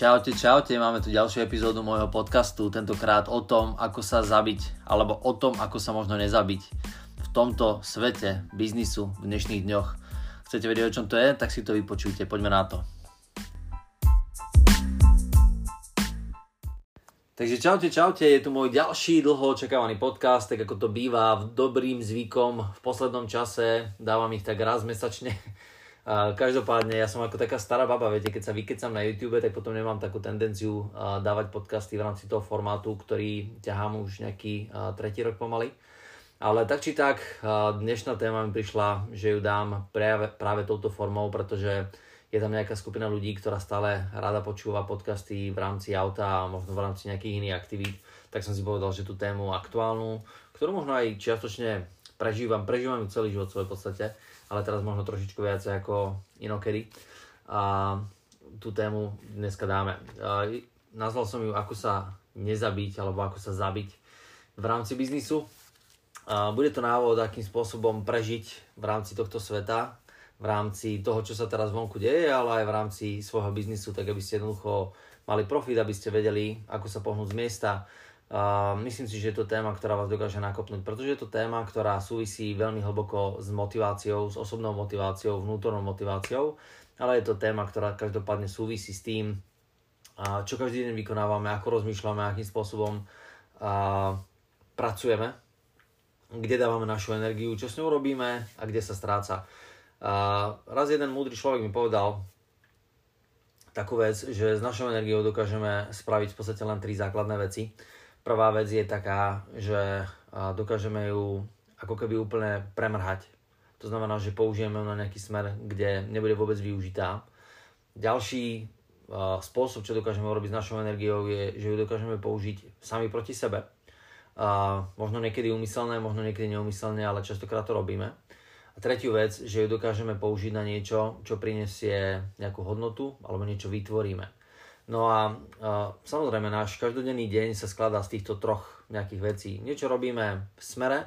Čaute, čaute, máme tu ďalšiu epizódu môjho podcastu, tentokrát o tom, ako sa zabiť, alebo o tom, ako sa možno nezabiť v tomto svete biznisu v dnešných dňoch. Chcete vedieť, o čom to je? Tak si to vypočujte, poďme na to. Takže čaute, čaute, je tu môj ďalší dlho očakávaný podcast, tak ako to býva v dobrým zvykom v poslednom čase, dávam ich tak raz mesačne a každopádne, ja som ako taká stará baba, viete, keď sa vykecam na YouTube, tak potom nemám takú tendenciu dávať podcasty v rámci toho formátu, ktorý ťahám už nejaký tretí rok pomaly. Ale tak či tak, dnešná téma mi prišla, že ju dám práve, práve touto formou, pretože je tam nejaká skupina ľudí, ktorá stále rada počúva podcasty v rámci auta a možno v rámci nejakých iných aktivít. Tak som si povedal, že tú tému aktuálnu, ktorú možno aj čiastočne prežívam, prežívam ju celý život v svojej podstate, ale teraz možno trošičku viac ako inokedy. A tú tému dneska dáme. Nazval som ju Ako sa nezabiť alebo ako sa zabiť v rámci biznisu. Bude to návod, akým spôsobom prežiť v rámci tohto sveta, v rámci toho, čo sa teraz vonku deje, ale aj v rámci svojho biznisu, tak aby ste jednoducho mali profit, aby ste vedeli, ako sa pohnúť z miesta, Myslím si, že je to téma, ktorá vás dokáže nakopnúť, pretože je to téma, ktorá súvisí veľmi hlboko s motiváciou, s osobnou motiváciou, vnútornou motiváciou, ale je to téma, ktorá každopádne súvisí s tým, uh, čo každý deň vykonávame, ako rozmýšľame, akým spôsobom uh, pracujeme, kde dávame našu energiu, čo s ňou robíme a kde sa stráca. Raz jeden múdry človek mi povedal takú vec, že s našou energiou dokážeme spraviť v podstate len tri základné veci Prvá vec je taká, že dokážeme ju ako keby úplne premrhať. To znamená, že použijeme na nejaký smer, kde nebude vôbec využitá. Ďalší spôsob, čo dokážeme urobiť s našou energiou, je, že ju dokážeme použiť sami proti sebe. Možno niekedy umyselné, možno niekedy neumyselné, ale častokrát to robíme. A tretiu vec, že ju dokážeme použiť na niečo, čo prinesie nejakú hodnotu alebo niečo vytvoríme. No a, a samozrejme náš každodenný deň sa skladá z týchto troch nejakých vecí. Niečo robíme v smere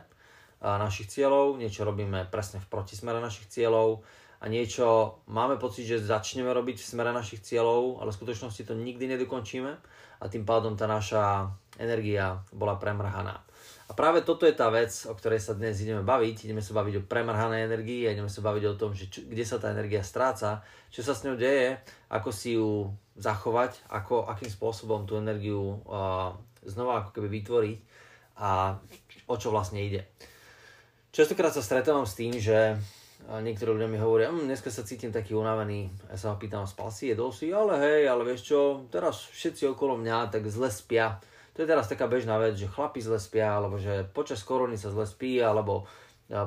a našich cieľov, niečo robíme presne v protismere našich cieľov a niečo máme pocit, že začneme robiť v smere našich cieľov, ale v skutočnosti to nikdy nedokončíme a tým pádom tá naša energia bola premrhaná. A práve toto je tá vec, o ktorej sa dnes ideme baviť. Ideme sa baviť o premrhanej energii ideme sa baviť o tom, že čo, kde sa tá energia stráca, čo sa s ňou deje, ako si ju zachovať, ako, akým spôsobom tú energiu uh, znova ako keby vytvoriť a o čo vlastne ide. Častokrát sa stretávam s tým, že niektorí ľudia mi hovoria, hm, dneska sa cítim taký unavený. Ja sa ho pýtam, spal si, jedol si, ale hej, ale vieš čo, teraz všetci okolo mňa tak zle spia. To je teraz taká bežná vec, že chlapi zle spia, alebo že počas korony sa zle spí, alebo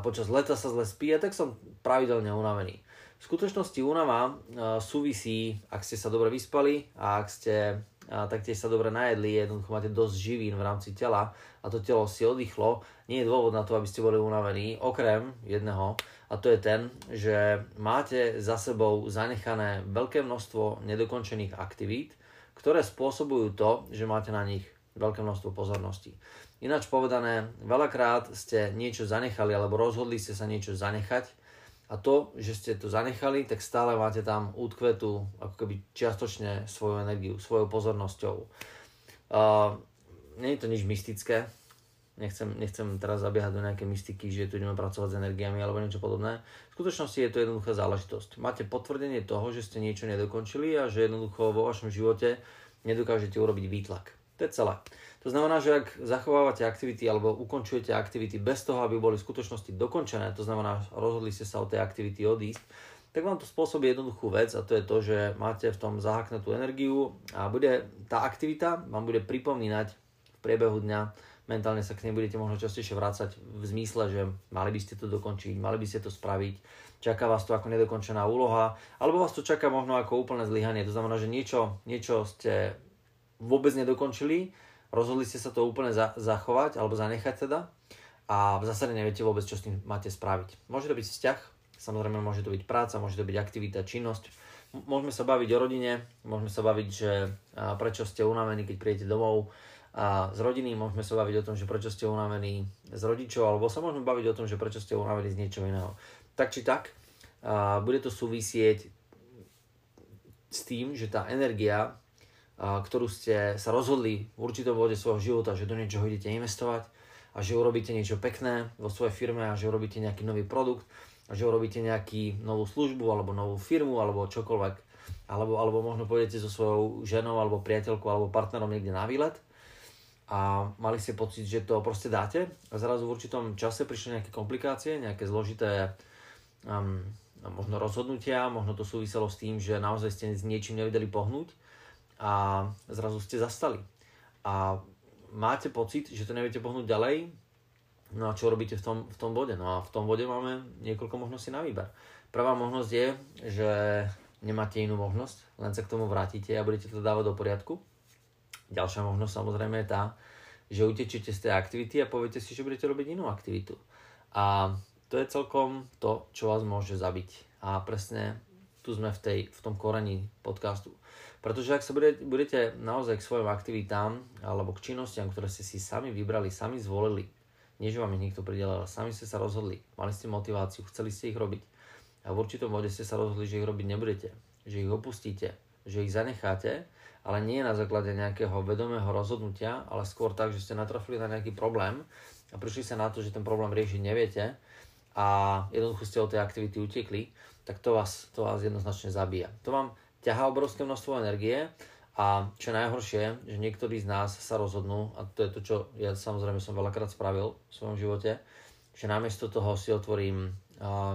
počas leta sa zle spí, a tak som pravidelne unavený. V skutočnosti únava súvisí, ak ste sa dobre vyspali a ak ste a taktiež sa dobre najedli, jednoducho máte dosť živín v rámci tela a to telo si oddychlo, nie je dôvod na to, aby ste boli unavení, okrem jedného, a to je ten, že máte za sebou zanechané veľké množstvo nedokončených aktivít, ktoré spôsobujú to, že máte na nich veľké množstvo pozornosti. Ináč povedané, veľakrát ste niečo zanechali alebo rozhodli ste sa niečo zanechať a to, že ste to zanechali, tak stále máte tam útkvetu ako keby čiastočne svoju energiu, svojou pozornosťou. Uh, nie je to nič mystické, nechcem, nechcem teraz zabiehať do nejaké mystiky, že tu ideme pracovať s energiami alebo niečo podobné. V skutočnosti je to jednoduchá záležitosť. Máte potvrdenie toho, že ste niečo nedokončili a že jednoducho vo vašom živote nedokážete urobiť výtlak. To je celé. To znamená, že ak zachovávate aktivity alebo ukončujete aktivity bez toho, aby boli v skutočnosti dokončené, to znamená, rozhodli ste sa od tej aktivity odísť, tak vám to spôsobí jednoduchú vec a to je to, že máte v tom zahaknutú energiu a bude, tá aktivita vám bude pripomínať v priebehu dňa, mentálne sa k nej budete možno častejšie vrácať v zmysle, že mali by ste to dokončiť, mali by ste to spraviť, čaká vás to ako nedokončená úloha, alebo vás to čaká možno ako úplné zlyhanie. To znamená, že niečo, niečo ste vôbec nedokončili, rozhodli ste sa to úplne za, zachovať alebo zanechať teda a v zásade neviete vôbec, čo s tým máte spraviť. Môže to byť vzťah, samozrejme môže to byť práca, môže to byť aktivita, činnosť. Môžeme sa baviť o rodine, môžeme sa baviť, že prečo ste unavení, keď prídete domov a z rodiny, môžeme sa baviť o tom, že prečo ste unavení z rodičov, alebo sa môžeme baviť o tom, že prečo ste unavení z niečoho iného. Tak či tak, bude to súvisieť s tým, že tá energia ktorú ste sa rozhodli v určitom bode svojho života, že do niečoho idete investovať a že urobíte niečo pekné vo svojej firme a že urobíte nejaký nový produkt a že urobíte nejakú novú službu alebo novú firmu alebo čokoľvek. Alebo, alebo možno pôjdete so svojou ženou alebo priateľkou alebo partnerom niekde na výlet a mali ste pocit, že to proste dáte a zrazu v určitom čase prišli nejaké komplikácie, nejaké zložité um, možno rozhodnutia, možno to súviselo s tým, že naozaj ste s niečím nevedeli pohnúť a zrazu ste zastali. A máte pocit, že to neviete pohnúť ďalej, no a čo robíte v tom, v tom bode? No a v tom bode máme niekoľko možností na výber. Prvá možnosť je, že nemáte inú možnosť, len sa k tomu vrátite a budete to dávať do poriadku Ďalšia možnosť samozrejme je tá, že utečete z tej aktivity a poviete si, že budete robiť inú aktivitu. A to je celkom to, čo vás môže zabiť. A presne tu sme v, tej, v tom korení podcastu. Pretože ak sa budete, budete naozaj k svojim aktivitám alebo k činnostiam, ktoré ste si sami vybrali, sami zvolili, nie že vám ich niekto pridelal, sami ste sa rozhodli, mali ste motiváciu, chceli ste ich robiť a v určitom bode ste sa rozhodli, že ich robiť nebudete, že ich opustíte, že ich zanecháte, ale nie na základe nejakého vedomého rozhodnutia, ale skôr tak, že ste natrafili na nejaký problém a prišli sa na to, že ten problém riešiť neviete a jednoducho ste od tej aktivity utekli, tak to vás, to vás jednoznačne zabíja. To vám ťahá obrovské množstvo energie a čo najhoršie, že niektorí z nás sa rozhodnú, a to je to, čo ja samozrejme som veľakrát spravil v svojom živote, že namiesto toho si otvorím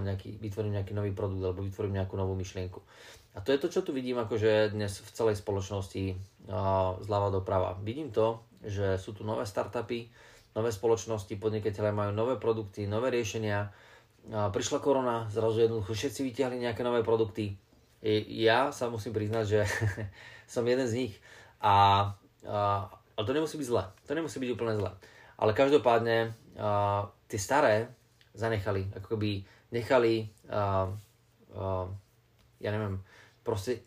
nejaký, vytvorím nejaký nový produkt alebo vytvorím nejakú novú myšlienku. A to je to, čo tu vidím akože dnes v celej spoločnosti uh, zľava doprava. Vidím to, že sú tu nové startupy, nové spoločnosti, podnikateľe majú nové produkty, nové riešenia. Prišla korona, zrazu jednoducho všetci vytiahli nejaké nové produkty. Ja sa musím priznať, že som jeden z nich. A, uh, ale to nemusí byť zle. To nemusí byť úplne zle. Ale každopádne uh, tie staré zanechali, ako keby nechali uh, uh, ja neviem, proste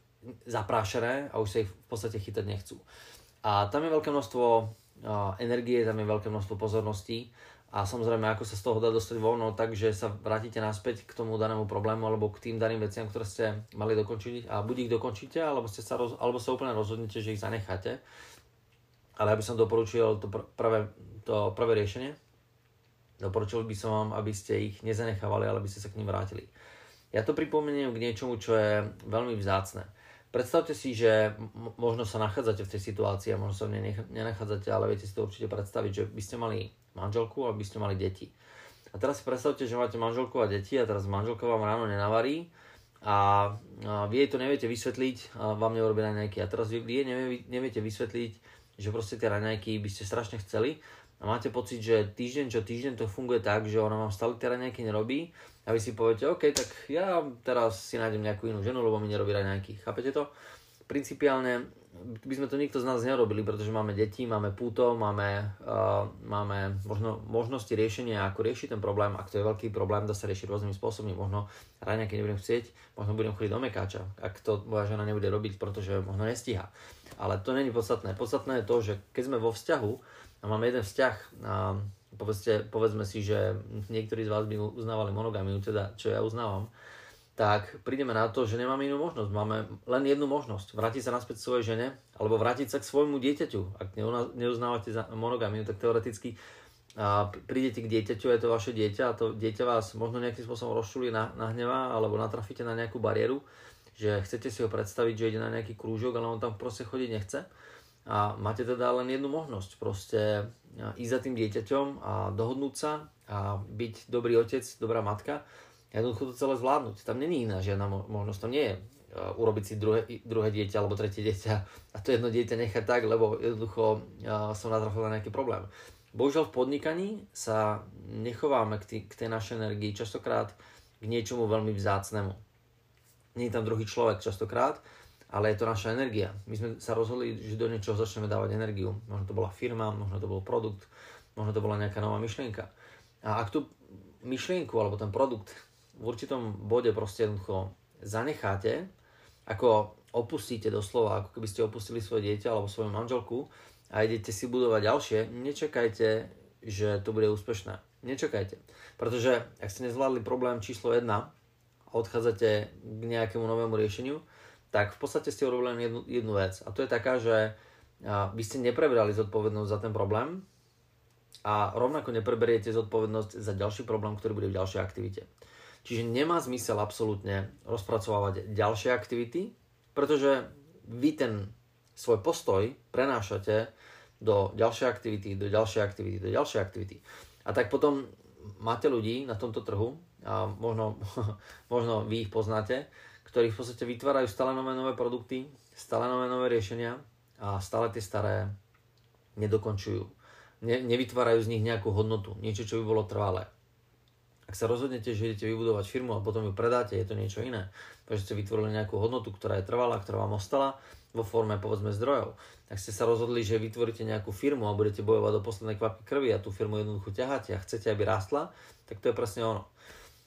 zaprášené a už sa ich v podstate chytať nechcú. A tam je veľké množstvo energie, tam je veľké množstvo pozorností a samozrejme, ako sa z toho dá dostať voľno, takže sa vrátite naspäť k tomu danému problému alebo k tým daným veciam, ktoré ste mali dokončiť a buď ich dokončíte, alebo, ste sa, roz, alebo sa úplne rozhodnete, že ich zanecháte. Ale ja by som doporučil to pr- prvé, to prvé riešenie. Doporučil by som vám, aby ste ich nezanechávali, ale aby ste sa k ním vrátili. Ja to pripomeniem k niečomu, čo je veľmi vzácne. Predstavte si, že možno sa nachádzate v tej situácii a možno sa v nej nenachádzate, ale viete si to určite predstaviť, že by ste mali manželku a by ste mali deti. A teraz si predstavte, že máte manželku a deti a teraz manželka vám ráno nenavarí a, vy jej to neviete vysvetliť a vám neurobí raňajky. A teraz vy, jej neviete vysvetliť, že proste tie raňajky by ste strašne chceli a máte pocit, že týždeň čo týždeň to funguje tak, že ona vám stále tie raňajky nerobí a vy si poviete, OK, tak ja teraz si nájdem nejakú inú ženu, lebo mi nerobí nejaký. Chápete to? Principiálne by sme to nikto z nás nerobili, pretože máme deti, máme púto, máme, uh, máme možno, možnosti riešenia, ako riešiť ten problém. Ak to je veľký problém, dá sa riešiť rôznymi spôsobmi. Možno keď nebudem chcieť, možno budem chodiť do mekáča, ak to moja žena nebude robiť, pretože možno nestíha. Ale to není podstatné. Podstatné je to, že keď sme vo vzťahu a máme jeden vzťah, uh, povedzte, povedzme si, že niektorí z vás by uznávali monogamiu, teda čo ja uznávam, tak prídeme na to, že nemáme inú možnosť. Máme len jednu možnosť. Vrátiť sa naspäť svojej žene, alebo vrátiť sa k svojmu dieťaťu. Ak neuznávate monogamiu, tak teoreticky a prídete k dieťaťu, je to vaše dieťa a to dieťa vás možno nejakým spôsobom rozčulí, nahnevá alebo natrafíte na nejakú bariéru, že chcete si ho predstaviť, že ide na nejaký krúžok, ale on tam proste chodiť nechce a máte teda len jednu možnosť, proste ísť za tým dieťaťom a dohodnúť sa a byť dobrý otec, dobrá matka jednoducho to celé zvládnuť. Tam není iná žiadna možnosť, tam nie je urobiť si druhé, druhé dieťa alebo tretie dieťa a to jedno dieťa nechať tak, lebo jednoducho som natrafil na nejaký problém. Bohužiaľ v podnikaní sa nechováme k, tý, k tej našej energii častokrát k niečomu veľmi vzácnemu. Nie je tam druhý človek častokrát, ale je to naša energia. My sme sa rozhodli, že do niečoho začneme dávať energiu. Možno to bola firma, možno to bol produkt, možno to bola nejaká nová myšlienka. A ak tú myšlienku alebo ten produkt v určitom bode proste jednoducho zanecháte, ako opustíte doslova, ako keby ste opustili svoje dieťa alebo svoju manželku a idete si budovať ďalšie, nečakajte, že to bude úspešné. Nečakajte. Pretože ak ste nezvládli problém číslo 1 a odchádzate k nejakému novému riešeniu, tak v podstate ste urobili len jednu, jednu vec. A to je taká, že vy ste neprebrali zodpovednosť za ten problém a rovnako nepreberiete zodpovednosť za ďalší problém, ktorý bude v ďalšej aktivite. Čiže nemá zmysel absolútne rozpracovávať ďalšie aktivity, pretože vy ten svoj postoj prenášate do ďalšej aktivity, do ďalšej aktivity, do ďalšej aktivity. A tak potom máte ľudí na tomto trhu, a možno, možno vy ich poznáte, ktorí v podstate vytvárajú stále nové nové produkty, stále nové nové riešenia a stále tie staré nedokončujú. Ne, nevytvárajú z nich nejakú hodnotu, niečo, čo by bolo trvalé. Ak sa rozhodnete, že idete vybudovať firmu a potom ju predáte, je to niečo iné. Pretože ste vytvorili nejakú hodnotu, ktorá je trvalá, ktorá vám ostala vo forme povedzme zdrojov. Ak ste sa rozhodli, že vytvoríte nejakú firmu a budete bojovať do poslednej kvapky krvi a tú firmu jednoducho ťaháte a chcete, aby rástla, tak to je presne ono.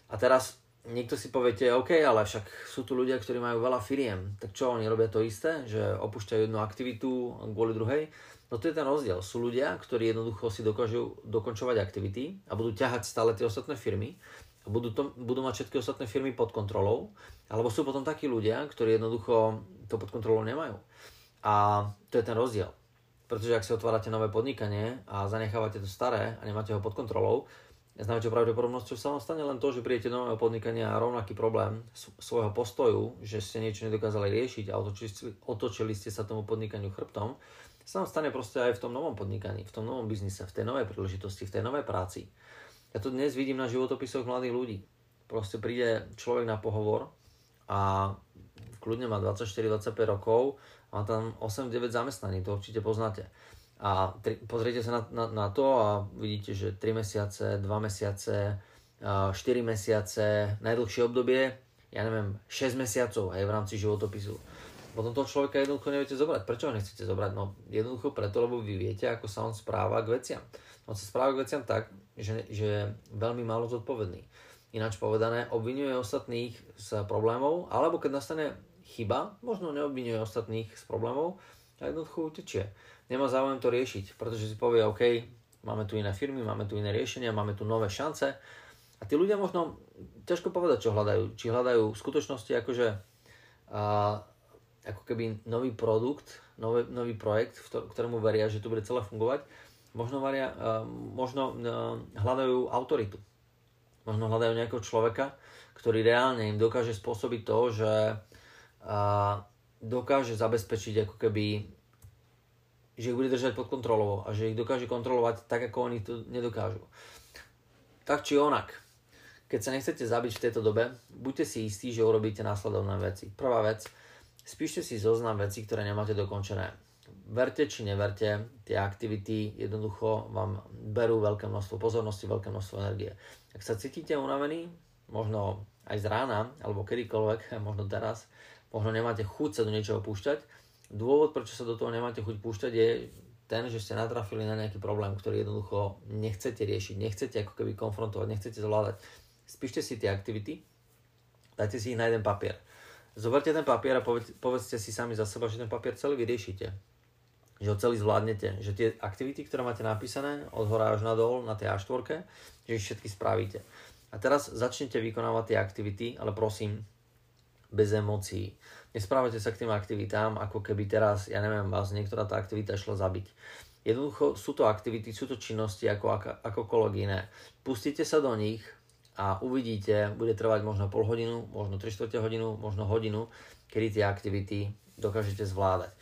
A teraz niekto si poviete, OK, ale však sú tu ľudia, ktorí majú veľa firiem, tak čo, oni robia to isté, že opúšťajú jednu aktivitu kvôli druhej? No to je ten rozdiel. Sú ľudia, ktorí jednoducho si dokážu dokončovať aktivity a budú ťahať stále tie ostatné firmy a budú, to, budú mať všetky ostatné firmy pod kontrolou, alebo sú potom takí ľudia, ktorí jednoducho to pod kontrolou nemajú. A to je ten rozdiel. Pretože ak si otvárate nové podnikanie a zanechávate to staré a nemáte ho pod kontrolou, s najväčšou pravdepodobnosťou sa vám stane len to, že príjete do nového podnikania a rovnaký problém svojho postoju, že ste niečo nedokázali riešiť a otočili, ste sa tomu podnikaniu chrbtom, sa vám stane proste aj v tom novom podnikaní, v tom novom biznise, v tej novej príležitosti, v tej novej práci. Ja to dnes vidím na životopisoch mladých ľudí. Proste príde človek na pohovor a kľudne má 24-25 rokov, má tam 8-9 zamestnaní, to určite poznáte a tri, pozriete sa na, na, na to a vidíte, že 3 mesiace, 2 mesiace, 4 mesiace, najdlhšie obdobie, ja neviem, 6 mesiacov aj v rámci životopisu. Potom toho človeka jednoducho neviete zobrať. Prečo ho nechcete zobrať? No jednoducho preto, lebo vy viete, ako sa on správa k veciam. On sa správa k veciam tak, že, že je veľmi málo zodpovedný. Ináč povedané, obvinuje ostatných z problémov, alebo keď nastane chyba, možno neobvinuje ostatných z problémov, a jednoducho utečie nemá záujem to riešiť, pretože si povie, OK, máme tu iné firmy, máme tu iné riešenia, máme tu nové šance. A tí ľudia možno, ťažko povedať, čo hľadajú. Či hľadajú v skutočnosti akože a, ako keby nový produkt, nový, nový projekt, v ktorému veria, že to bude celé fungovať. Možno, varia, a, možno a, hľadajú autoritu. Možno hľadajú nejakého človeka, ktorý reálne im dokáže spôsobiť to, že a, dokáže zabezpečiť ako keby že ich bude držať pod kontrolou a že ich dokáže kontrolovať tak, ako oni to nedokážu. Tak či onak, keď sa nechcete zabiť v tejto dobe, buďte si istí, že urobíte následovné veci. Prvá vec, spíšte si zoznam veci, ktoré nemáte dokončené. Verte či neverte, tie aktivity jednoducho vám berú veľké množstvo pozornosti, veľké množstvo energie. Ak sa cítite unavený, možno aj z rána, alebo kedykoľvek, možno teraz, možno nemáte chuť sa do niečoho púšťať, Dôvod, prečo sa do toho nemáte chuť púšťať, je ten, že ste natrafili na nejaký problém, ktorý jednoducho nechcete riešiť, nechcete ako keby konfrontovať, nechcete zvládať. Spíšte si tie aktivity, dajte si ich na jeden papier. Zoberte ten papier a povedzte si sami za seba, že ten papier celý vyriešite. Že ho celý zvládnete. Že tie aktivity, ktoré máte napísané od hora až nadol na tej A4, že ich všetky spravíte. A teraz začnete vykonávať tie aktivity, ale prosím, bez emócií Nesprávate sa k tým aktivitám, ako keby teraz, ja neviem, vás niektorá tá aktivita šla zabiť. Jednoducho sú to aktivity, sú to činnosti ako, ako akokoľvek iné. Pustite sa do nich a uvidíte, bude trvať možno pol hodinu, možno 3 čtvrte hodinu, možno hodinu, kedy tie aktivity dokážete zvládať.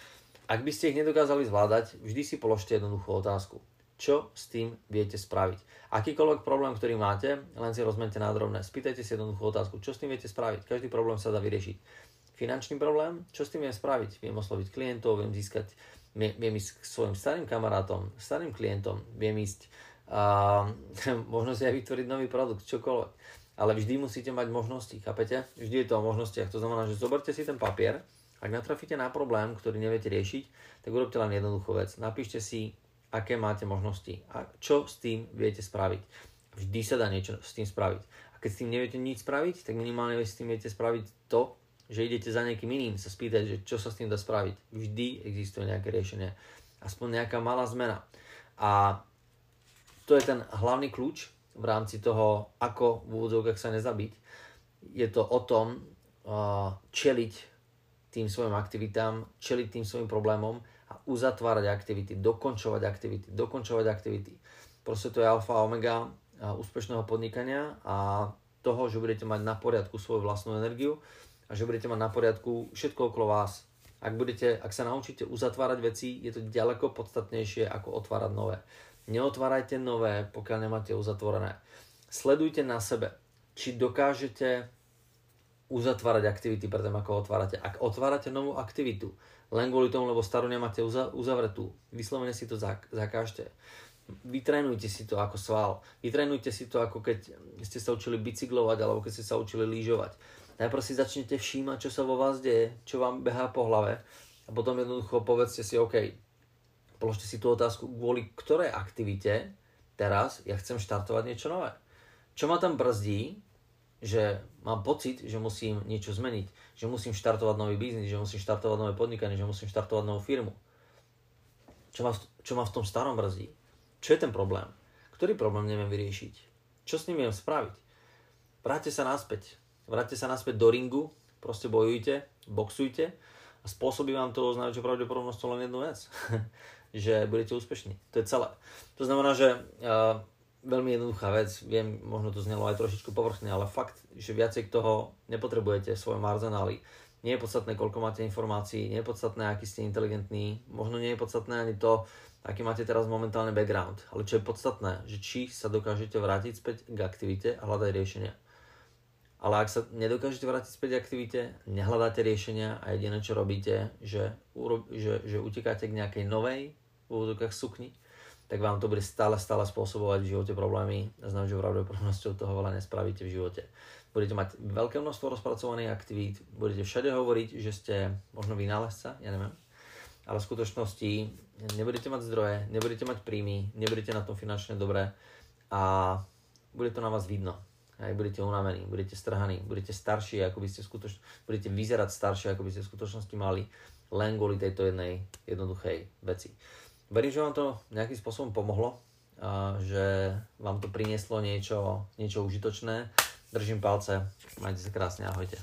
Ak by ste ich nedokázali zvládať, vždy si položte jednoduchú otázku. Čo s tým viete spraviť? Akýkoľvek problém, ktorý máte, len si rozmente na drobné. Spýtajte si jednoduchú otázku. Čo s tým viete spraviť? Každý problém sa dá vyriešiť finančný problém, čo s tým viem spraviť? Viem osloviť klientov, viem získať, viem, ísť k svojim starým kamarátom, starým klientom, viem ísť a možno si aj vytvoriť nový produkt, čokoľvek. Ale vždy musíte mať možnosti, chápete? Vždy je to o možnostiach. To znamená, že zoberte si ten papier, ak natrafíte na problém, ktorý neviete riešiť, tak urobte len jednoduchú vec. Napíšte si, aké máte možnosti a čo s tým viete spraviť. Vždy sa dá niečo s tým spraviť. A keď s tým neviete nič spraviť, tak minimálne s tým viete spraviť to, že idete za niekým iným sa spýtať, že čo sa s tým dá spraviť. Vždy existuje nejaké riešenie. Aspoň nejaká malá zmena. A to je ten hlavný kľúč v rámci toho, ako v úvodzovkách sa nezabiť. Je to o tom uh, čeliť tým svojim aktivitám, čeliť tým svojim problémom a uzatvárať aktivity, dokončovať aktivity, dokončovať aktivity. Proste to je alfa a omega úspešného podnikania a toho, že budete mať na poriadku svoju vlastnú energiu a že budete mať na poriadku všetko okolo vás. Ak, budete, ak sa naučíte uzatvárať veci, je to ďaleko podstatnejšie ako otvárať nové. Neotvárajte nové, pokiaľ nemáte uzatvorené. Sledujte na sebe, či dokážete uzatvárať aktivity predtým, ako otvárate. Ak otvárate novú aktivitu, len kvôli tomu, lebo starú nemáte uzavretú, vyslovene si to zak- zakážte. Vytrenujte si to ako sval. Vytrenujte si to ako keď ste sa učili bicyklovať alebo keď ste sa učili lyžovať. Najprv si začnete všímať, čo sa vo vás deje, čo vám behá po hlave a potom jednoducho povedzte si, OK, položte si tú otázku, kvôli ktorej aktivite teraz ja chcem štartovať niečo nové. Čo ma tam brzdí, že mám pocit, že musím niečo zmeniť, že musím štartovať nový biznis, že musím štartovať nové podnikanie, že musím štartovať novú firmu. Čo ma, čo ma v tom starom brzdí? Čo je ten problém? Ktorý problém neviem vyriešiť? Čo s ním viem spraviť? Vráťte sa naspäť. Vráťte sa naspäť do ringu, proste bojujte, boxujte a spôsobí vám to s najväčšou pravdepodobnosťou len jednu vec. že budete úspešní. To je celé. To znamená, že uh, veľmi jednoduchá vec, viem, možno to znelo aj trošičku povrchne, ale fakt, že viacej toho nepotrebujete v svojom arzenáli. Nie je podstatné, koľko máte informácií, nie je podstatné, aký ste inteligentní, možno nie je podstatné ani to, aký máte teraz momentálne background, ale čo je podstatné, že či sa dokážete vrátiť späť k aktivite a hľadať riešenia. Ale ak sa nedokážete vrátiť späť k aktivite, nehľadáte riešenia a jediné, čo robíte, že, že, že utekáte k nejakej novej v úvodokách sukni, tak vám to bude stále, stále spôsobovať v živote problémy znamená, že pravdepodobnosťou toho veľa nespravíte v živote. Budete mať veľké množstvo rozpracovaných aktivít, budete všade hovoriť, že ste možno vynálezca, ja neviem, ale v skutočnosti nebudete mať zdroje, nebudete mať príjmy, nebudete na tom finančne dobre a bude to na vás vidno. Aj budete unavení, budete strhaní, budete starší, ako by ste skutoč... budete vyzerať staršie, ako by ste v skutočnosti mali, len kvôli tejto jednej jednoduchej veci. Verím, že vám to nejakým spôsobom pomohlo, a že vám to prinieslo niečo, niečo užitočné. Držím palce, majte sa krásne, ahojte.